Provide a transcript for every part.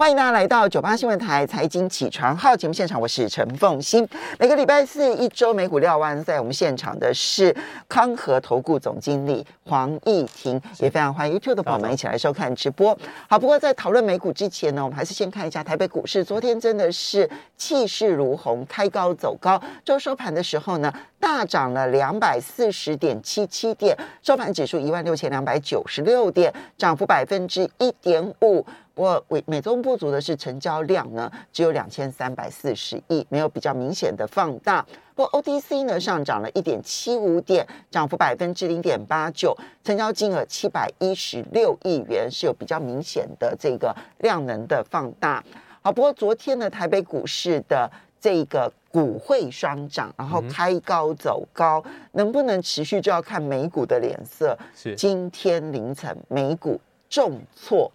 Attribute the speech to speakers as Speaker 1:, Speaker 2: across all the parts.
Speaker 1: 欢迎大家来到九八新闻台财经起床号节目现场，我是陈凤欣。每个礼拜四一周美股料完，在我们现场的是康和投顾总经理黄义婷，也非常欢迎 YouTube 的朋友们一起来收看直播。好，不过在讨论美股之前呢，我们还是先看一下台北股市，昨天真的是气势如虹，开高走高，周收盘的时候呢，大涨了两百四十点七七点，收盘指数一万六千两百九十六点，涨幅百分之一点五。我美美中不足的是成交量呢，只有两千三百四十亿，没有比较明显的放大。不过 OTC 呢上涨了一点七五点，涨幅百分之零点八九，成交金额七百一十六亿元，是有比较明显的这个量能的放大。好，不过昨天呢台北股市的这个股汇双涨，然后开高走高，嗯、能不能持续就要看美股的脸色。是今天凌晨美股重挫。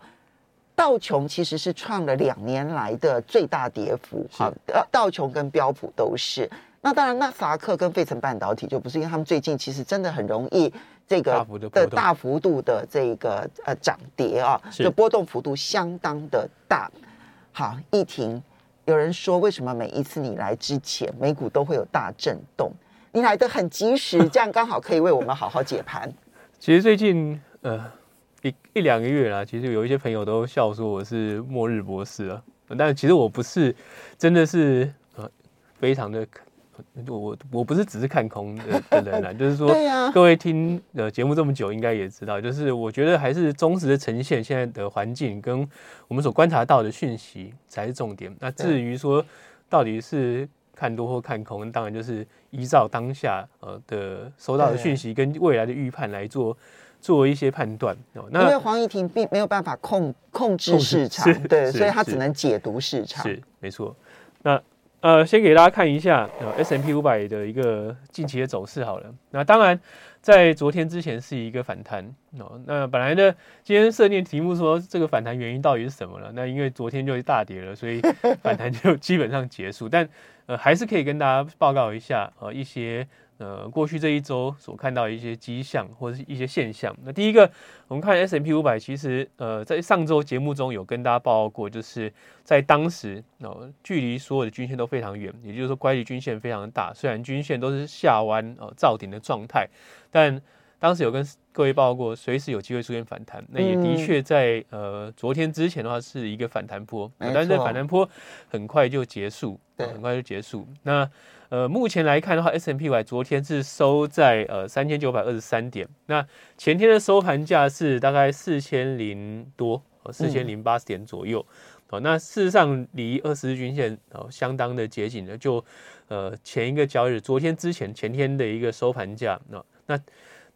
Speaker 1: 道琼其实是创了两年来的最大跌幅，好，道道琼跟标普都是。那当然，纳斯达克跟费城半导体就不是，因为他们最近其实真的很容易这个的大幅度的这个呃涨跌啊，就波动幅度相当的大。好，一停，有人说为什么每一次你来之前美股都会有大震动？你来的很及时，这样刚好可以为我们好好解盘。
Speaker 2: 其实最近呃。一一两个月啦，其实有一些朋友都笑说我是末日博士啊，但其实我不是，真的是呃非常的，我我不是只是看空的的人啦，就是说，各位听呃节目这么久，应该也知道，就是我觉得还是忠实的呈现现在的环境跟我们所观察到的讯息才是重点。那至于说到底是看多或看空，当然就是依照当下呃的收到的讯息跟未来的预判来做。做一些判断哦，那
Speaker 1: 因为黄怡婷并没有办法控控制市场，对，所以他只能解读市场。
Speaker 2: 是没错。那呃，先给大家看一下呃 S&P 五百的一个近期的走势好了。那当然，在昨天之前是一个反弹哦。那本来呢，今天设定题目说这个反弹原因到底是什么呢？那因为昨天就大跌了，所以反弹就基本上结束。但呃，还是可以跟大家报告一下呃一些。呃，过去这一周所看到的一些迹象或者是一些现象。那第一个，我们看 S M P 五百，其实呃，在上周节目中有跟大家报告过，就是在当时哦，距离所有的均线都非常远，也就是说乖离均线非常大。虽然均线都是下弯呃造顶的状态，但当时有跟各位报告过，随时有机会出现反弹。那也的确在呃昨天之前的话是一个反弹波，但是这反弹波很快就结束，很快就结束。那呃，目前来看的话，S M P Y 昨天是收在呃三千九百二十三点，那前天的收盘价是大概四千零多，四千零八十点左右。哦，那事实上离二十日均线哦相当的接近了，就呃前一个交易日，昨天之前前天的一个收盘价，那那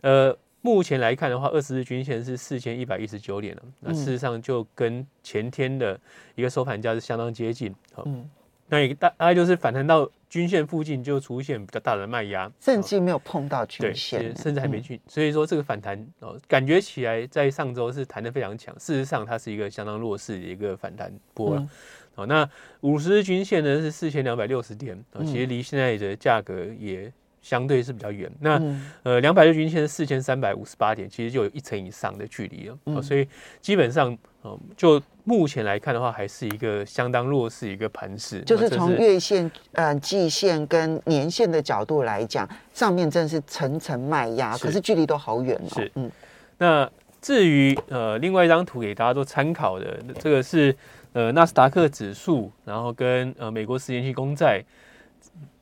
Speaker 2: 呃目前来看的话，二十日均线是四千一百一十九点了，那事实上就跟前天的一个收盘价是相当接近。嗯，那也大大概就是反弹到。均线附近就出现比较大的卖压，
Speaker 1: 甚至没有碰到均
Speaker 2: 线，甚至还没去。所以说这个反弹哦，感觉起来在上周是弹得非常强，事实上它是一个相当弱势的一个反弹波了。好，那五十日均线呢是四千两百六十点，其实离现在的价格也相对是比较远。那呃，两百日均线是四千三百五十八点，其实就有一层以上的距离了。所以基本上。哦，就目前来看的话，还是一个相当弱势一个盘势。
Speaker 1: 就是从月线、呃季线跟年线的角度来讲，上面真的是层层卖压，可是距离都好远哦。
Speaker 2: 是，嗯。那至于呃另外一张图给大家做参考的，这个是呃纳斯达克指数，然后跟呃美国十年期公债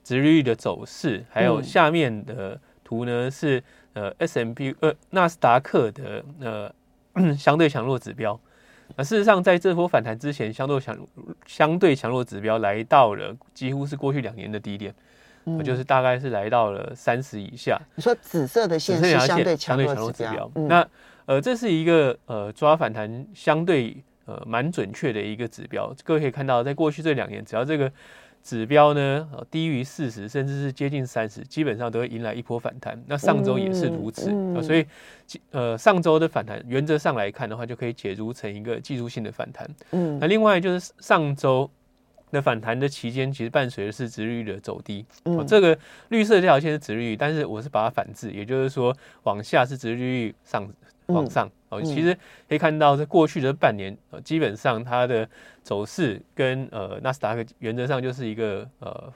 Speaker 2: 殖利率的走势，还有下面的图呢是呃 S M P 呃纳斯达克的呃 相对强弱指标。那事实上，在这波反弹之前，相对强相对强弱指标来到了几乎是过去两年的低点，嗯，就是大概是来到了三十以下。
Speaker 1: 你说紫色的线是相对强弱指标，嗯，
Speaker 2: 那呃，这是一个呃抓反弹相对呃蛮准确的一个指标。各位可以看到，在过去这两年，只要这个。指标呢，低于四十，甚至是接近三十，基本上都会迎来一波反弹。那上周也是如此，嗯嗯、所以呃，上周的反弹原则上来看的话，就可以解读成一个技术性的反弹。嗯，那另外就是上周的反弹的期间，其实伴随的是殖利率的走低。嗯，这个绿色这条线是殖利率，但是我是把它反制，也就是说往下是殖利率上往上，哦，其实可以看到，在过去的半年，呃，基本上它的走势跟呃纳斯达克原则上就是一个呃，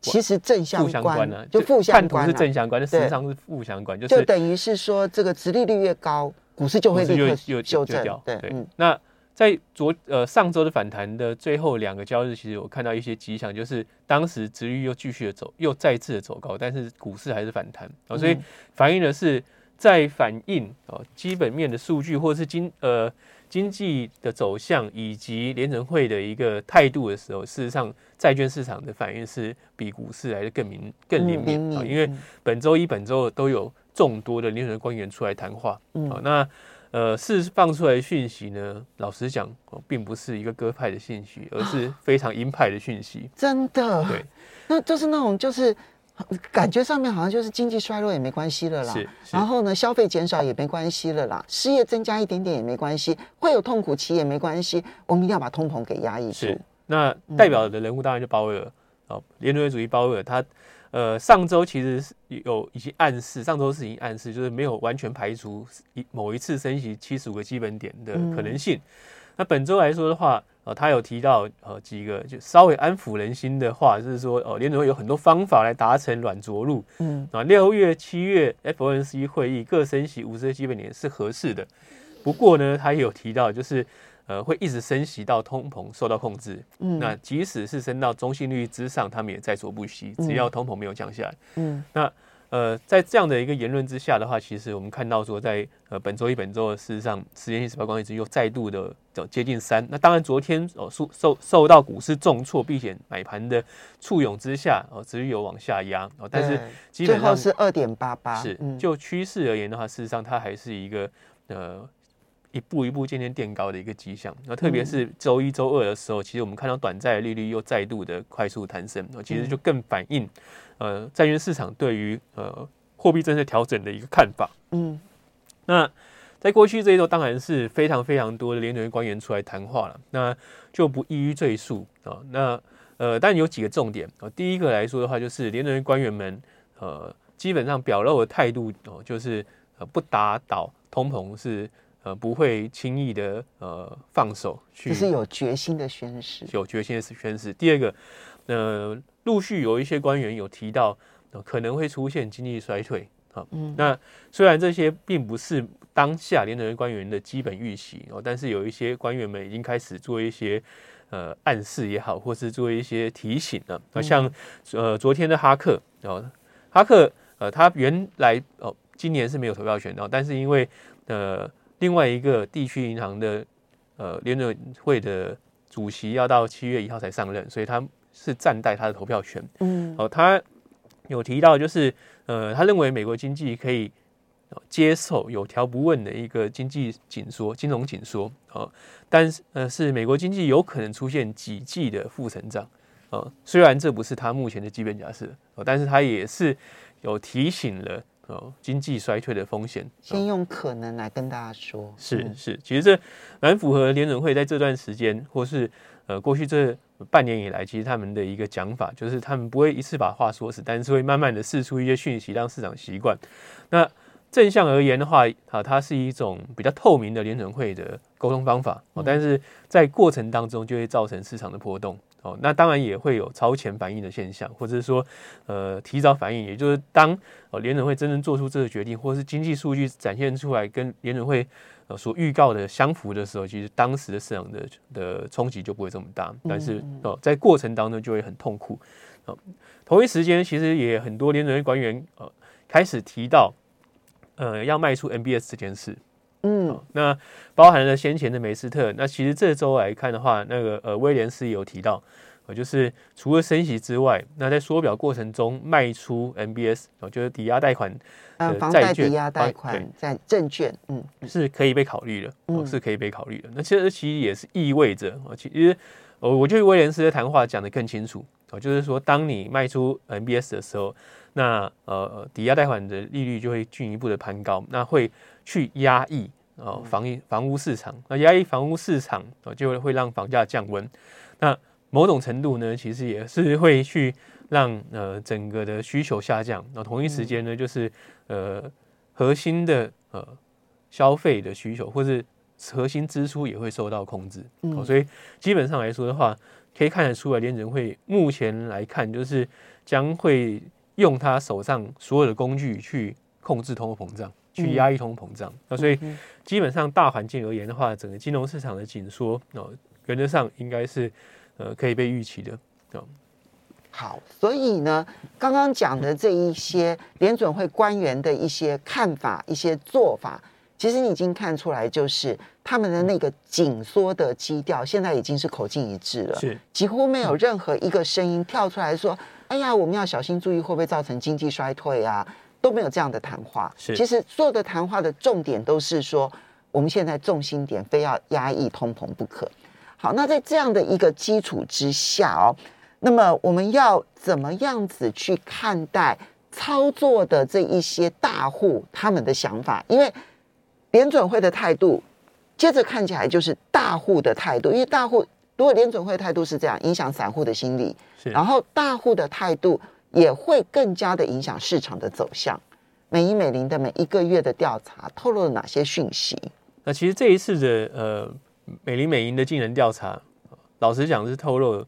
Speaker 1: 其实正相关，
Speaker 2: 负相关呢，
Speaker 1: 就负相关，看图
Speaker 2: 是正相关，但实际上是负相关，
Speaker 1: 就是就等于是说，这个殖利率越高，股市就会立刻修正，对，对，嗯，
Speaker 2: 那。在昨呃上周的反弹的最后两个交易日，其实我看到一些迹象，就是当时殖利率又继续的走，又再次的走高，但是股市还是反弹。啊，所以反映的是在反映哦基本面的数据，或者是经呃经济的走向以及联准会的一个态度的时候，事实上债券市场的反应是比股市来的更明更灵敏啊，因为本周一、本周都有众多的联准官员出来谈话啊，那。呃，释放出来的讯息呢，老实讲，并不是一个鸽派的信息，而是非常鹰派的讯息。
Speaker 1: 真的，
Speaker 2: 对，
Speaker 1: 那就是那种，就是感觉上面好像就是经济衰落也没关系了啦。然后呢，消费减少也没关系了啦，失业增加一点点也没关系，会有痛苦期也没关系，我们一定要把通膨给压抑住。
Speaker 2: 是。那代表的人物当然就鲍威尔，哦，联准会主席鲍威尔他。呃，上周其实是有已经暗示，上周是已经暗示，就是没有完全排除一某一次升息七十五个基本点的可能性。嗯、那本周来说的话，呃，他有提到呃几个就稍微安抚人心的话，就是说，哦，联准会有很多方法来达成软着陆。嗯，啊，六月、七月 FOMC 会议各升息五十个基本点是合适的。不过呢，他也有提到就是。呃，会一直升息到通膨受到控制。嗯，那即使是升到中性利率之上，他们也在所不惜，只要通膨没有降下来。嗯，那呃，在这样的一个言论之下的话，其实我们看到说在，在呃本周一、本周事实上，十年期指标公债殖又再度的接近三。那当然，昨天哦受受受到股市重挫，避险买盘的簇拥之下，哦，殖利率有往下压。哦，但是基本上
Speaker 1: 是二点八八。
Speaker 2: 是，就趋势而言的话，事实上它还是一个呃。一步一步渐渐垫高的一个迹象，那特别是周一、周二的时候，其实我们看到短债利率又再度的快速弹升，其实就更反映呃债券市场对于呃货币政策调整的一个看法。嗯，那在过去这一周，当然是非常非常多的联准会官员出来谈话了，那就不一一赘述啊。那呃，但有几个重点啊，第一个来说的话，就是联准会官员们呃基本上表露的态度哦，就是呃不打倒通膨是。呃，不会轻易的呃放手去，
Speaker 1: 这是有决心的宣誓，
Speaker 2: 有决心的宣誓。第二个，呃，陆续有一些官员有提到，呃、可能会出现经济衰退。好、呃，嗯，那虽然这些并不是当下联准会官员的基本预期哦、呃，但是有一些官员们已经开始做一些呃暗示也好，或是做一些提醒了。那、呃、像呃昨天的哈克哦、呃，哈克呃，他原来哦、呃、今年是没有投票权的，但是因为呃。另外一个地区银行的呃联准会的主席要到七月一号才上任，所以他是暂代他的投票权。嗯，哦，他有提到就是呃，他认为美国经济可以接受有条不紊的一个经济紧缩、金融紧缩。哦，但是呃，是美国经济有可能出现几季的负成长。哦，虽然这不是他目前的基本假设，哦，但是他也是有提醒了。哦，经济衰退的风险，
Speaker 1: 先用可能来跟大家说，
Speaker 2: 嗯、是是，其实这蛮符合联准会在这段时间，或是呃过去这半年以来，其实他们的一个讲法，就是他们不会一次把话说死，但是会慢慢的释出一些讯息，让市场习惯。那正向而言的话，啊，它是一种比较透明的联准会的沟通方法，哦，但是在过程当中就会造成市场的波动。哦，那当然也会有超前反应的现象，或者是说，呃，提早反应，也就是当呃联准会真正做出这个决定，或是经济数据展现出来跟联准会呃所预告的相符的时候，其实当时的市场的的冲击就不会这么大。但是哦，在过程当中就会很痛苦。哦，同一时间，其实也很多联准会官员呃开始提到，呃，要卖出 MBS 这件事。嗯、哦，那包含了先前的梅斯特，那其实这周来看的话，那个呃威廉斯也有提到，呃，就是除了升息之外，那在缩表过程中卖出 MBS，哦，就是抵押贷款
Speaker 1: 呃债券，抵押贷款在证券，嗯，
Speaker 2: 是可以被考虑的，哦，是可以被考虑的。那其实其实也是意味着，哦，其实呃，我觉得威廉斯的谈话讲得更清楚，哦，就是说当你卖出 MBS 的时候，那呃抵押贷款的利率就会进一步的攀高，那会。去压抑呃房房屋市场，那压抑房屋市场呃，就会让房价降温。那某种程度呢，其实也是会去让呃整个的需求下降。那同一时间呢，就是呃核心的呃消费的需求或是核心支出也会受到控制。
Speaker 1: 嗯，
Speaker 2: 所以基本上来说的话，可以看得出来，联准会目前来看就是将会用他手上所有的工具去控制通货膨胀，去压抑通货膨胀。那所以基本上大环境而言的话，整个金融市场的紧缩哦，原则上应该是呃可以被预期的。
Speaker 1: 好，所以呢，刚刚讲的这一些联准会官员的一些看法、一些做法，其实你已经看出来，就是他们的那个紧缩的基调，现在已经是口径一致了，
Speaker 2: 是
Speaker 1: 几乎没有任何一个声音跳出来说：“哎呀，我们要小心注意会不会造成经济衰退啊？”都没有这样的谈话。
Speaker 2: 是，
Speaker 1: 其实所有的谈话的重点都是说，我们现在重心点非要压抑通膨不可。好，那在这样的一个基础之下哦。那么我们要怎么样子去看待操作的这一些大户他们的想法？因为联准会的态度，接着看起来就是大户的态度。因为大户如果联准会的态度是这样，影响散户的心理，然后大户的态度也会更加的影响市场的走向。美银美林的每一个月的调查透露了哪些讯息？
Speaker 2: 那其实这一次的呃美林美银的经人调查，老实讲是透露。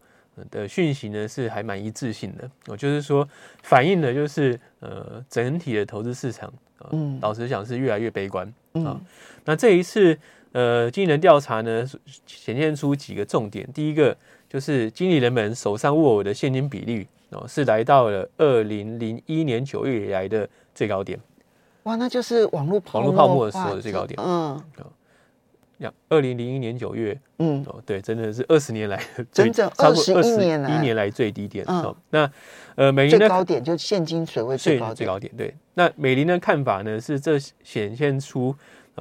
Speaker 2: 的讯息呢是还蛮一致性的，我就是说反映的就是呃整体的投资市场，嗯，老实讲是越来越悲观啊。那这一次呃经理人调查呢显现出几个重点，第一个就是经理人们手上握有的现金比率哦是来到了二零零一年九月以来的最高点，
Speaker 1: 哇，那就是网络
Speaker 2: 网络泡沫的时候的最高点，
Speaker 1: 嗯。
Speaker 2: 二零零一年九月，
Speaker 1: 嗯，
Speaker 2: 哦，对，真的是二十年来
Speaker 1: 整整二十一年
Speaker 2: 来。一年来最低点。
Speaker 1: 嗯、
Speaker 2: 哦，那呃，美林的
Speaker 1: 高点就现金水位最高点，
Speaker 2: 最高点。对，那美林的看法呢是，这显现出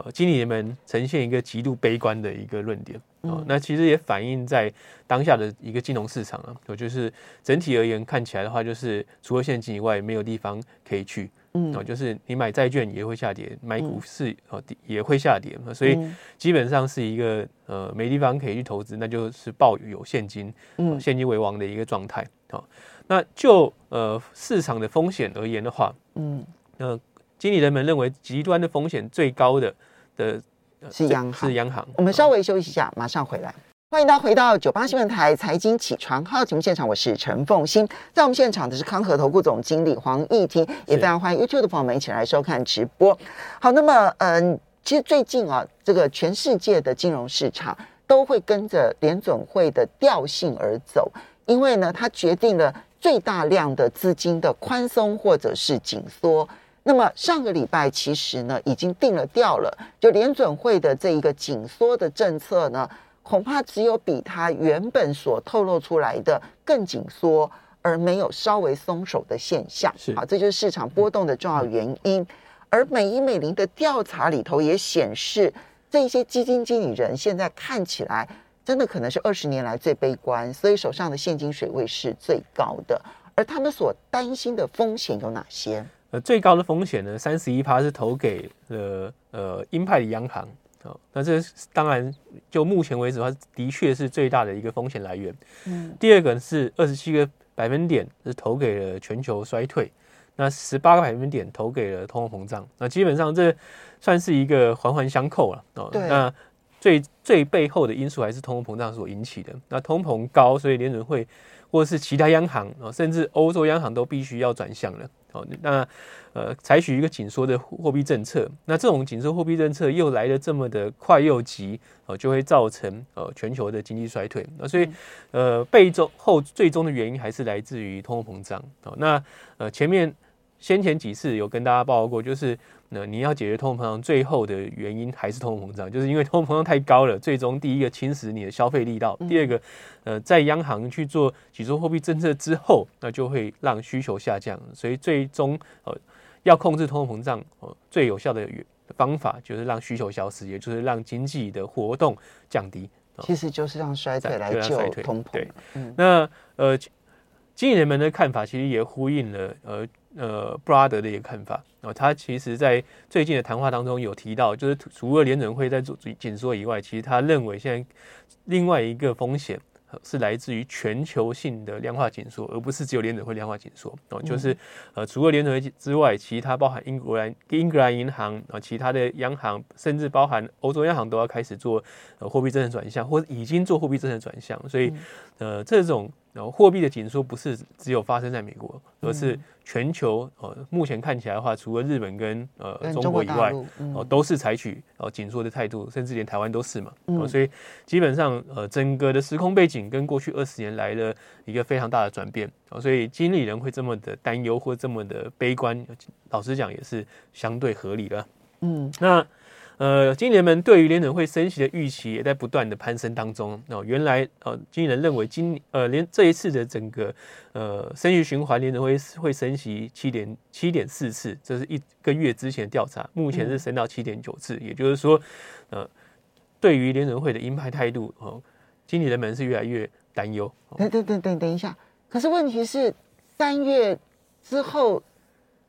Speaker 2: 呃，经理人们呈现一个极度悲观的一个论点。哦，嗯、那其实也反映在当下的一个金融市场啊，我就是整体而言看起来的话，就是除了现金以外，没有地方可以去。嗯，哦，就是你买债券也会下跌，买股市哦也会下跌，所以基本上是一个呃没地方可以去投资，那就是抱有现金，嗯，现金为王的一个状态。好，那就呃市场的风险而言的话，嗯，那经理人们认为极端的风险最高的的
Speaker 1: 是央行，
Speaker 2: 是央行。
Speaker 1: 我们稍微休息一下，马上回来。欢迎大家回到九八新闻台财经起床号节目现场，我是陈凤欣。在我们现场的是康和投顾总经理黄义婷，也非常欢迎 YouTube 的朋友们一起来收看直播。好，那么嗯，其实最近啊，这个全世界的金融市场都会跟着联准会的调性而走，因为呢，它决定了最大量的资金的宽松或者是紧缩。那么上个礼拜其实呢，已经定了调了，就联准会的这一个紧缩的政策呢。恐怕只有比它原本所透露出来的更紧缩，而没有稍微松手的现象。
Speaker 2: 是
Speaker 1: 好，这就是市场波动的重要原因。而美银美林的调查里头也显示，这些基金经理人现在看起来真的可能是二十年来最悲观，所以手上的现金水位是最高的。而他们所担心的风险有哪些？
Speaker 2: 呃，最高的风险呢，三十一趴是投给了呃鹰派的央行。好，那这当然就目前为止的话，的确是最大的一个风险来源。嗯，第二个是二十七个百分点是投给了全球衰退，那十八个百分点投给了通货膨胀。那基本上这算是一个环环相扣了。哦，
Speaker 1: 对。
Speaker 2: 那最最背后的因素还是通货膨胀所引起的。那通膨高，所以联准会或是其他央行啊，甚至欧洲央行都必须要转向了。哦，那呃，采取一个紧缩的货币政策，那这种紧缩货币政策又来的这么的快又急，哦，就会造成呃全球的经济衰退。那所以呃，背中后最终的原因还是来自于通货膨胀。哦，那呃前面先前几次有跟大家报告过，就是。那你要解决通货膨胀，最后的原因还是通货膨胀，就是因为通货膨胀太高了，最终第一个侵蚀你的消费力道，第二个，呃，在央行去做紧缩货币政策之后，那就会让需求下降，所以最终呃要控制通货膨胀，呃，最有效的方法就是让需求消失，也就是让经济的活动降低，
Speaker 1: 其实就是让衰退来救通膨。
Speaker 2: 对，那呃，经理人们的看法其实也呼应了呃。呃，布拉德的一个看法哦，他其实在最近的谈话当中有提到，就是除了联准会在做紧缩以外，其实他认为现在另外一个风险是来自于全球性的量化紧缩，而不是只有联准会量化紧缩哦。就是呃，除了联准会之外，其他包含英国兰英格兰银行啊，其他的央行，甚至包含欧洲央行都要开始做呃货币政策转向，或者已经做货币政策转向。所以呃，这种。然后货币的紧缩不是只有发生在美国，而是全球。呃，目前看起来的话，除了日本跟呃中国以外，哦，都是采取呃紧缩的态度，甚至连台湾都是嘛。哦，所以基本上呃，整个的时空背景跟过去二十年来的一个非常大的转变。哦，所以经理人会这么的担忧或这么的悲观，老实讲也是相对合理的。嗯，那。呃，经理人们对于联准会升息的预期也在不断的攀升当中。哦，原来呃，经理人认为今呃连这一次的整个呃升息循环，联准会会升息七点七点四次，这是一个月之前的调查，目前是升到七点九次。嗯、也就是说，呃，对于联准会的鹰派态度，哦，经理人们是越来越担忧。
Speaker 1: 等等等等等一下，可是问题是三月之后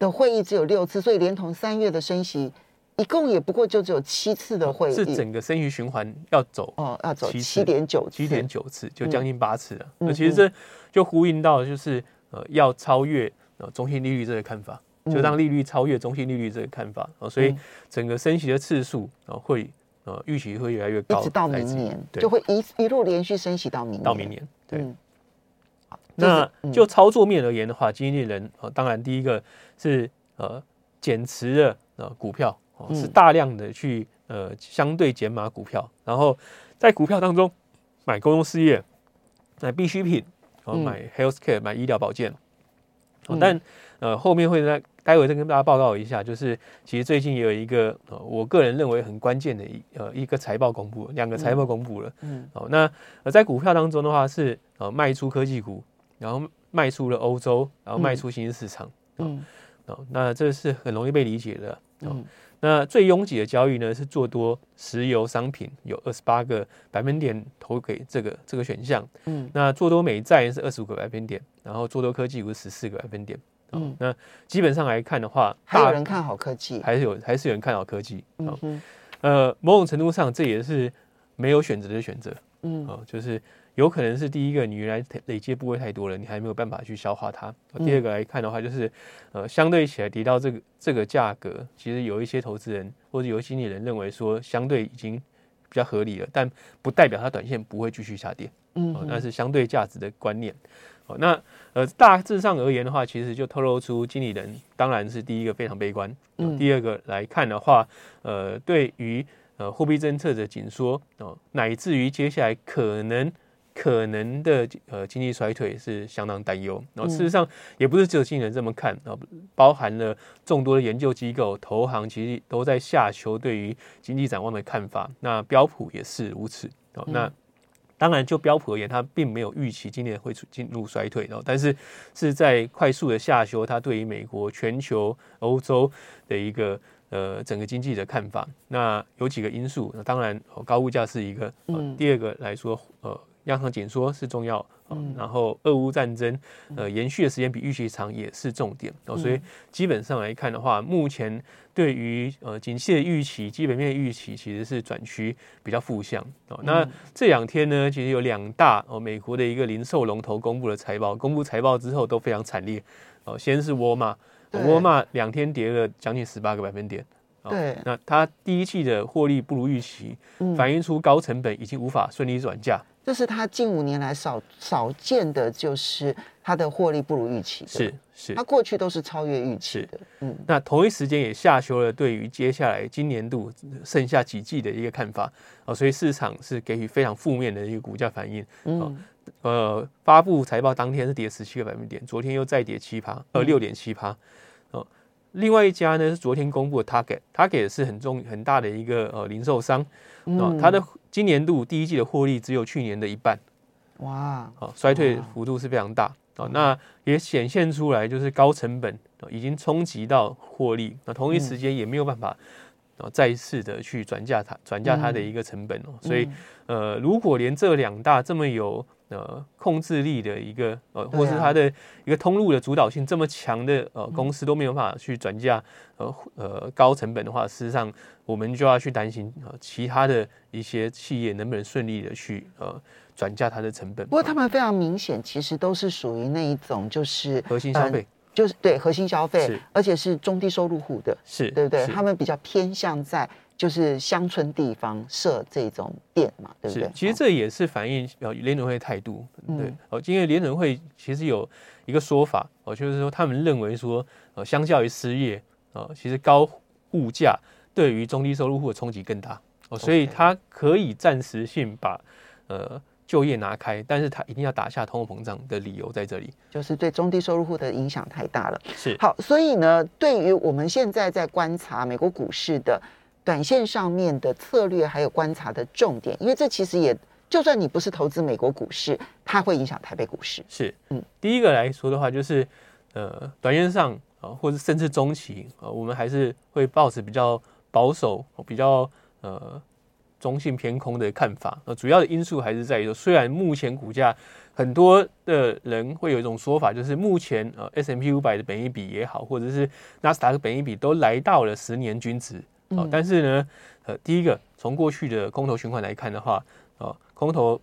Speaker 1: 的会议只有六次，所以连同三月的升息。一共也不过就只有七次的会议，
Speaker 2: 是整个升息循环要走
Speaker 1: 哦，要走七点九
Speaker 2: 七点九次，就将近八次了。那、嗯、其实这就呼应到就是呃要超越呃中性利率这个看法，就让利率超越中性利率这个看法。哦，所以整个升息的次数啊会呃预期会越来越高，
Speaker 1: 一直到明年就会一一路连续升息到明年
Speaker 2: 到明年。对，嗯、那就操作面而言的话，经纪人呃当然第一个是呃减持的呃股票。是大量的去呃相对减码股票，然后在股票当中买公用事业、买必需品，然后买 healthcare 买医疗保健。但呃后面会在待会再跟大家报告一下，就是其实最近也有一个呃我个人认为很关键的一呃一个财报公布，两个财报公布了。嗯。哦，那呃在股票当中的话是呃卖出科技股，然后卖出了欧洲，然后卖出新兴市场。嗯。哦，那这是很容易被理解的。嗯。那最拥挤的交易呢，是做多石油商品，有二十八个百分点投给这个这个选项。嗯，那做多美债是二十五个百分点，然后做多科技股是十四个百分点。嗯，那基本上来看的话，
Speaker 1: 还有人看好科技，
Speaker 2: 还是有还是有人看好科技。嗯，呃，某种程度上这也是没有选择的选择。嗯，哦，就是。有可能是第一个，你原来累积部位太多了，你还没有办法去消化它。第二个来看的话，就是呃，相对起来提到这个这个价格，其实有一些投资人或者有经理人认为说相对已经比较合理了，但不代表它短线不会继续下跌。嗯，那是相对价值的观念。哦，那呃，大致上而言的话，其实就透露出经理人当然是第一个非常悲观。嗯，第二个来看的话，呃，对于呃货币政策的紧缩哦，乃至于接下来可能。可能的呃经济衰退是相当担忧，然后事实上也不是只有经理人这么看啊，包含了众多的研究机构、投行，其实都在下修对于经济展望的看法。那标普也是如此哦。那当然就标普而言，它并没有预期今年会进入衰退，然后但是是在快速的下修它对于美国、全球、欧洲的一个呃整个经济的看法。那有几个因素，那当然高物价是一个，嗯第二个来说呃。央行紧缩是重要，然后俄乌战争呃延续的时间比预期长也是重点哦，所以基本上来看的话，目前对于呃景气的预期、基本面的预期其实是转趋比较负向哦。那这两天呢，其实有两大哦美国的一个零售龙头公布了财报，公布财报之后都非常惨烈哦。先是沃尔玛，沃尔玛两天跌了将近十八个百分点。
Speaker 1: 对，
Speaker 2: 那它第一季的获利不如预期，反映出高成本已经无法顺利转嫁。
Speaker 1: 这是他近五年来少少见的，就是他的获利不如预期的。
Speaker 2: 是是，
Speaker 1: 他过去都是超越预期的。
Speaker 2: 嗯，那同一时间也下修了对于接下来今年度剩下几季的一个看法哦，所以市场是给予非常负面的一个股价反应。嗯，呃，发布财报当天是跌十七个百分点，昨天又再跌七趴，呃，六点七趴。哦，另外一家呢是昨天公布的 Target，Target 是很重很大的一个呃零售商。哦，它的。今年度第一季的获利只有去年的一半，哇！好，衰退幅度是非常大哦。那也显现出来，就是高成本已经冲击到获利，那同一时间也没有办法呃再一次的去转嫁它转嫁它的一个成本哦。所以呃，如果连这两大这么有呃，控制力的一个呃，或是它的一个通路的主导性这么强的呃公司都没有办法去转嫁呃呃高成本的话，事实上我们就要去担心呃其他的一些企业能不能顺利的去呃转嫁它的成本。
Speaker 1: 不过他们非常明显，其实都是属于那一种就是
Speaker 2: 核心消费，
Speaker 1: 就是对核心消费，而且是中低收入户的，
Speaker 2: 是
Speaker 1: 对不对？他们比较偏向在。就是乡村地方设这种店嘛，对不对？
Speaker 2: 其实这也是反映呃联准会态度，对哦。因为联准会其实有一个说法哦，就是说他们认为说呃，相较于失业哦，其实高物价对于中低收入户的冲击更大哦，所以它可以暂时性把呃就业拿开，但是它一定要打下通货膨胀的理由在这里，
Speaker 1: 就是对中低收入户的影响太大了。
Speaker 2: 是
Speaker 1: 好，所以呢，对于我们现在在观察美国股市的。短线上面的策略还有观察的重点，因为这其实也就算你不是投资美国股市，它会影响台北股市。
Speaker 2: 是，嗯，第一个来说的话，就是呃，短线上啊，或者甚至中期啊，我们还是会保持比较保守、比较呃中性偏空的看法。呃，主要的因素还是在于说，虽然目前股价很多的人会有一种说法，就是目前呃 S M P 五百的本益比也好，或者是纳斯达克本益比都来到了十年均值。哦，但是呢，呃，第一个从过去的空头循环来看的话，哦，空头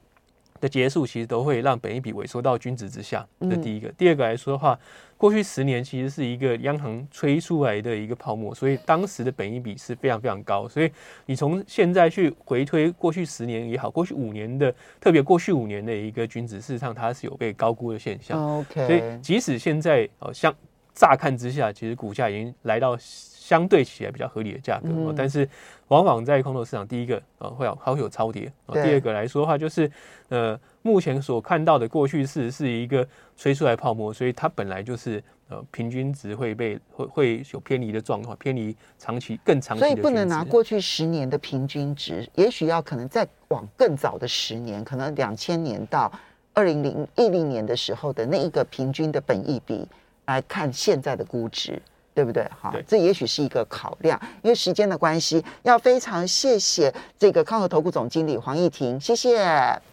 Speaker 2: 的结束其实都会让本益比萎缩到均值之下。这第一个，第二个来说的话，过去十年其实是一个央行吹出来的一个泡沫，所以当时的本益比是非常非常高。所以你从现在去回推过去十年也好，过去五年的，特别过去五年的一个均值，事实上它是有被高估的现象。
Speaker 1: OK，
Speaker 2: 所以即使现在哦，像乍看之下，其实股价已经来到。相对起来比较合理的价格，嗯、但是往往在空头市场，第一个呃会有还会有超跌，第二个来说的话，就是呃目前所看到的过去式是一个吹出来泡沫，所以它本来就是呃平均值会被会会有偏离的状况，偏离长期更长
Speaker 1: 所以不能拿过去十年的平均值，也许要可能再往更早的十年，可能两千年到二零零一零年的时候的那一个平均的本益比来看现在的估值。对不对？好，这也许是一个考量。因为时间的关系，要非常谢谢这个康和投顾总经理黄毅婷，谢谢。